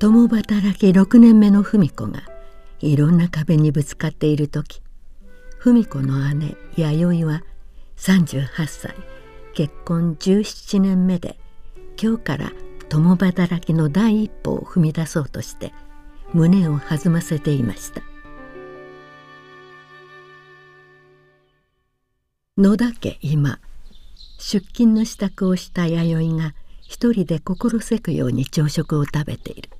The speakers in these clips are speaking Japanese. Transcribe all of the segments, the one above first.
共働き6年目の文子がいろんな壁にぶつかっている時文子の姉弥生は38歳結婚17年目で今日から共働きの第一歩を踏み出そうとして胸を弾ませていました。野田家今出勤の支度をした弥生が一人で心せくように朝食を食べている。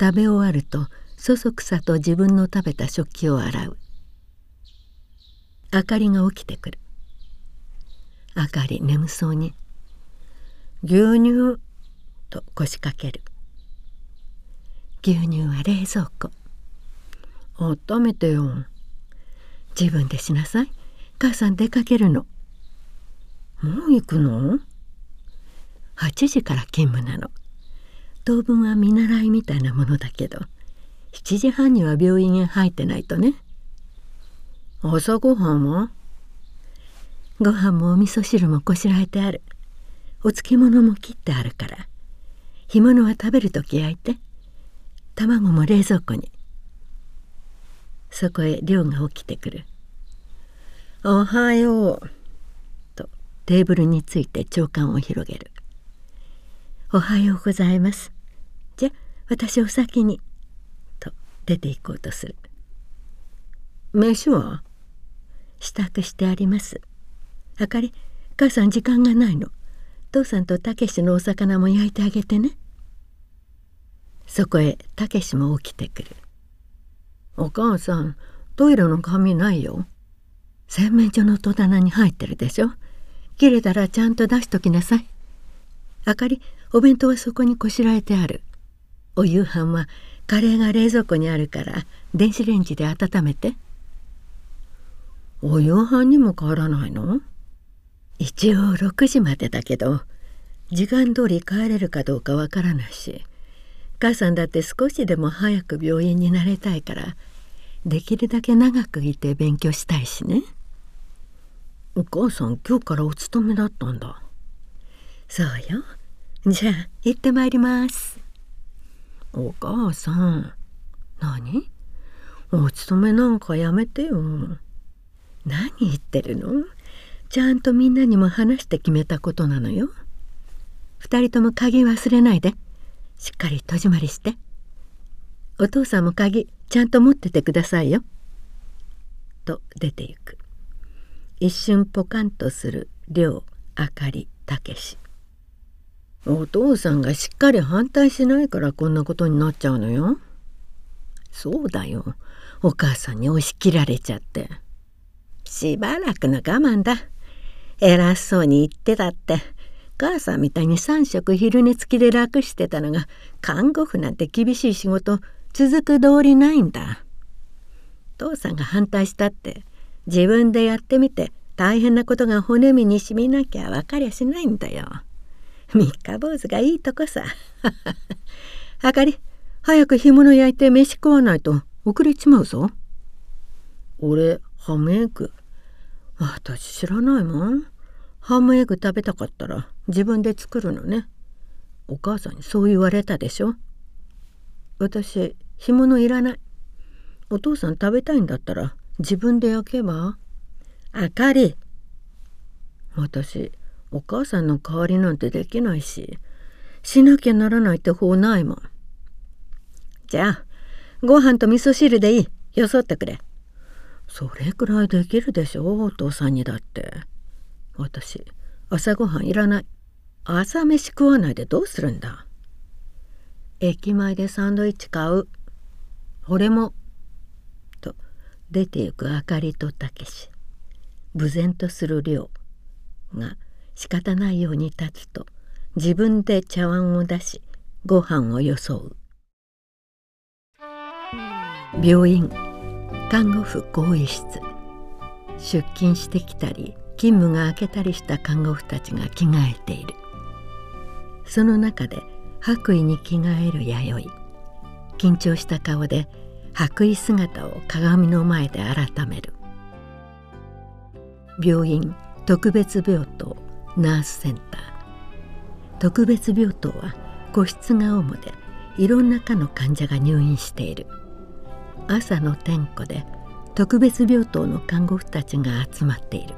食べ終わるとそそくさと自分の食べた食器を洗う。あかりが起きてくる。あかり眠そうに「牛乳」と腰掛ける。牛乳は冷蔵庫。温めてよ。自分でしなさい。母さん出かけるの。もう行くの ?8 時から勤務なの。当分は見習いみたいなものだけど7時半には病院へ入ってないとね。朝ごはんはご飯もお味噌汁もこしらえてある。お漬物も切ってあるから。干物は食べる時焼いて卵も冷蔵庫に。そこへ亮が起きてくる「おはよう」とテーブルについて長官を広げる「おはようございます」私お先に」と出て行こうとする「飯は?」支度してあります。あかり母さん時間がないの。父さんとたけしのお魚も焼いてあげてね。そこへたけしも起きてくる。お母さんトイレの紙ないよ。洗面所の戸棚に入ってるでしょ。切れたらちゃんと出しときなさい。あかりお弁当はそこにこしらえてある。お夕飯はカレーが冷蔵庫にあるから電子レンジで温めて。お夕飯にも変わらないの？一応6時までだけど時間通り帰れるかどうかわからないし母さんだって少しでも早く病院になれたいからできるだけ長くいて勉強したいしね。お母さん今日からお勤めだったんだ。そうよ。じゃあ行ってまいります。お母さん。何？お勤めなんかやめてよ。何言ってるの？ちゃんとみんなにも話して決めたことなのよ。二人とも鍵忘れないで。しっかり戸締まりして。お父さんも鍵ちゃんと持っててくださいよ。と出て行く。一瞬ポカンとする亮あかりたけし。お父さんがしっかり反対しないからこんなことになっちゃうのよ。そうだよ。お母さんに押し切られちゃって。しばらくの我慢だ。偉そうに言ってたって。母さんみたいに3食昼寝付きで楽してたのが看護婦なんて厳しい仕事続く通りないんだ。父さんが反対したって自分でやってみて大変なことが骨身に染みなきゃ分かりゃしないんだよ。三日坊主がいいとこさ。あかり、早く干物焼いて飯食わないと遅れちまうぞ。俺、ハムエッグ。私知らないもん。ハムエッグ食べたかったら自分で作るのね。お母さんにそう言われたでしょ。私、干物いらない。お父さん食べたいんだったら自分で焼けば。あかり。私、お母さんの代わりなんてできないししなきゃならないって方ないもん。じゃあご飯と味噌汁でいい。よそってくれ。それくらいできるでしょお父さんにだって。私朝ごはんいらない。朝飯食わないでどうするんだ。駅前でサンドイッチ買う。俺も。と出て行くあかりとたけし。無然とする量が仕方ないように立つと自分で茶碗を出しご飯をよそう。病院看護婦更衣室。出勤してきたり勤務が明けたりした看護婦たちが着替えている。その中で白衣に着替える弥生。緊張した顔で白衣姿を鏡の前で改める。病院特別病棟。ナースセンター。特別病棟は個室が主でいろんな科の患者が入院している。朝の点呼で特別病棟の看護婦たちが集まっている。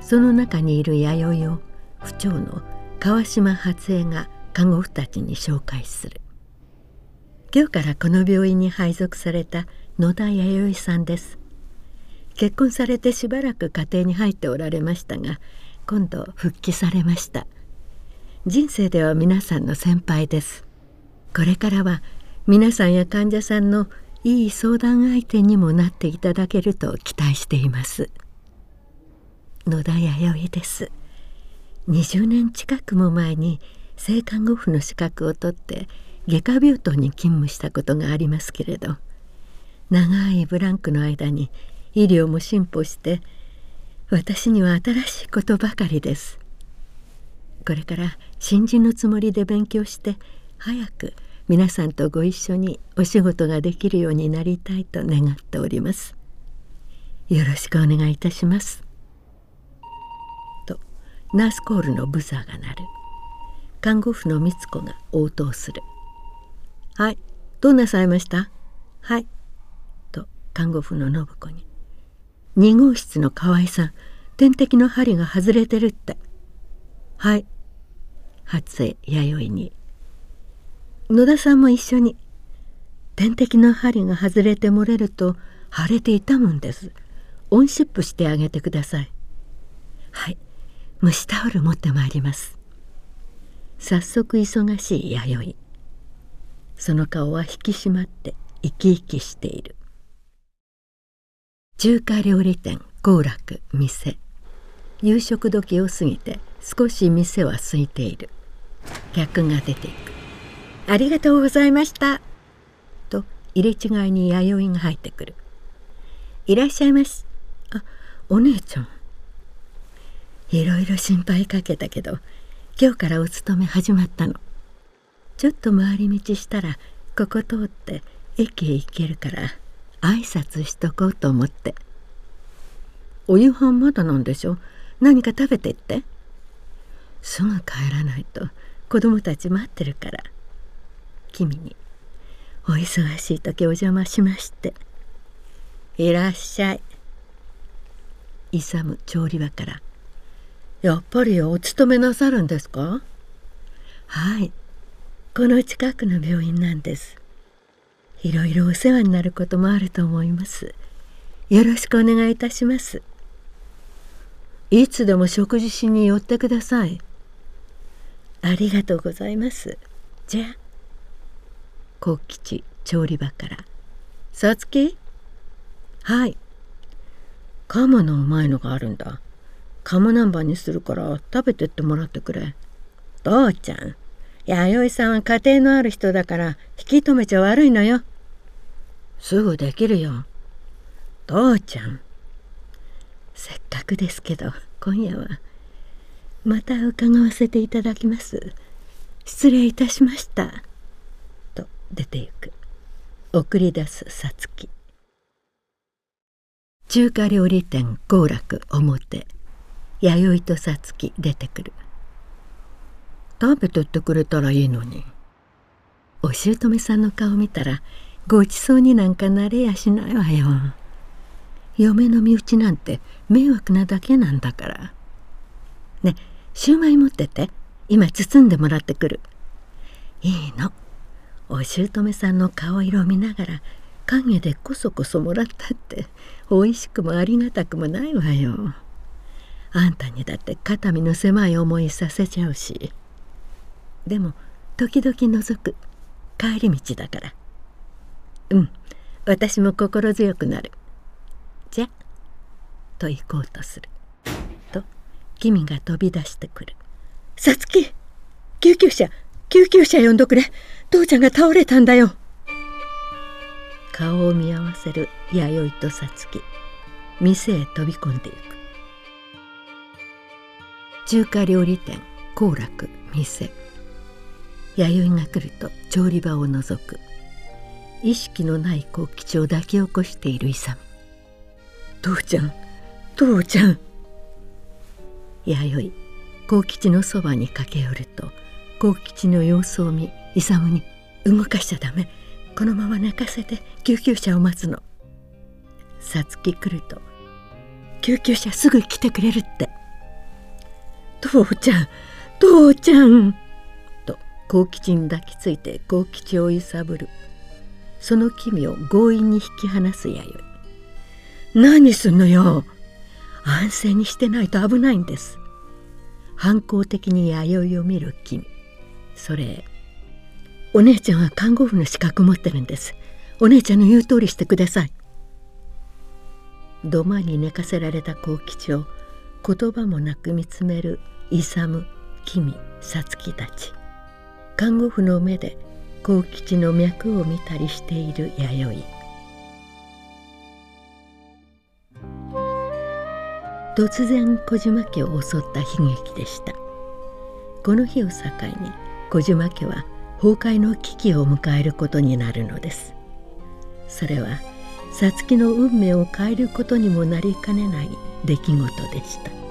その中にいる弥生を府長の川島初江が看護婦たちに紹介する。今日からこの病院に配属された野田弥生さんです。結婚されてしばらく家庭に入っておられましたが今度復帰されました。人生では皆さんの先輩です。これからは皆さんや患者さんのいい相談相手にもなっていただけると期待しています。野田弥生です。20年近くも前に性看護婦の資格を取って外科病棟に勤務したことがありますけれど長いブランクの間に医療も進歩して私には新しいことばかりです。これから新人のつもりで勉強して早く皆さんとご一緒にお仕事ができるようになりたいと願っております。よろしくお願いいたします。とナースコールのブザーが鳴る。看護婦の美津子が応答する。はいどうなさいました？はい。と看護婦の信子に。2号室の河合さん点滴の針が外れてるって。はい。初江弥生に。野田さんも一緒に。点滴の針が外れて漏れると腫れて痛むんです。オンシップしてあげてください。はい。蒸しタオル持ってまいります。早速忙しい弥生。その顔は引き締まって生き生きしている。中華料理店幸楽店。夕食時を過ぎて少し店は空いている。客が出ていく「ありがとうございました」と入れ違いに弥生が入ってくる「いらっしゃいまし。あお姉ちゃん」いろいろ心配かけたけど今日からお勤め始まったの。ちょっと回り道したらここ通って駅へ行けるから。挨拶しとこうと思って。お夕飯まだなんでしょ？何か食べてって？すぐ帰らないと。子供たち待ってるから。君に。お忙しい時お邪魔しまして。いらっしゃい。勇調理場から。やっぱりお勤めなさるんですか？はい。この近くの病院なんです。いろいろお世話になることもあると思います。よろしくお願いいたします。いつでも食事しに寄ってください。ありがとうございます。じゃあ幸吉調理場から「さつきはい。鴨のうまいのがあるんだ。鴨南蛮にするから食べてってもらってくれ。父ちゃん。弥生さんは家庭のある人だから引き止めちゃ悪いのよ。すぐできるよ。父ちゃん。せっかくですけど今夜は。また伺わせていただきます。失礼いたしました。と出てゆく。送り出すさつき中華料理店幸楽表。弥生とさつき出てくる。食べてってくれたらいいのに。お姑さんの顔見たらごちそうになんかなれやしないわよ。嫁の身内なんて迷惑なだけなんだから。ねシューマイ持ってて。今包んでもらってくる。いいの。お姑さんの顔色見ながら影でこそこそもらったって。美味しくもありがたくもないわよ。あんたにだって肩身の狭い思いさせちゃうし。でも時々覗く。帰り道だから。うん。私も心強くなる。じゃと行こうとする。と君が飛び出してくる「さつき救急車救急車呼んどくれ。父ちゃんが倒れたんだよ」顔を見合わせる弥生とさつき店へ飛び込んでいく。中華料理店幸楽店。弥生が来ると調理場を覗く。意識のない幸吉を抱き起こしている勇父ちゃん父ちゃん。弥生幸吉のそばに駆け寄ると幸吉の様子を見勇に「動かしちゃダメ。このまま寝かせて救急車を待つの。さつき来ると救急車すぐ来てくれるって。父ちゃん父ちゃん。と幸吉に抱きついて幸吉を揺さぶる。その君を強引に引き離す弥生。何すんのよ。安静にしてないと危ないんです。反抗的に弥生を見る君。それお姉ちゃんは看護婦の資格持ってるんです。お姉ちゃんの言う通りしてください。土間に寝かせられた幸吉を言葉もなく見つめる勇君さつきたち。看護婦の目で幸吉の脈を見たりしている弥生。突然小島家を襲った悲劇でした。この日を境に小島家は崩壊の危機を迎えることになるのです。それは皐月の運命を変えることにもなりかねない出来事でした。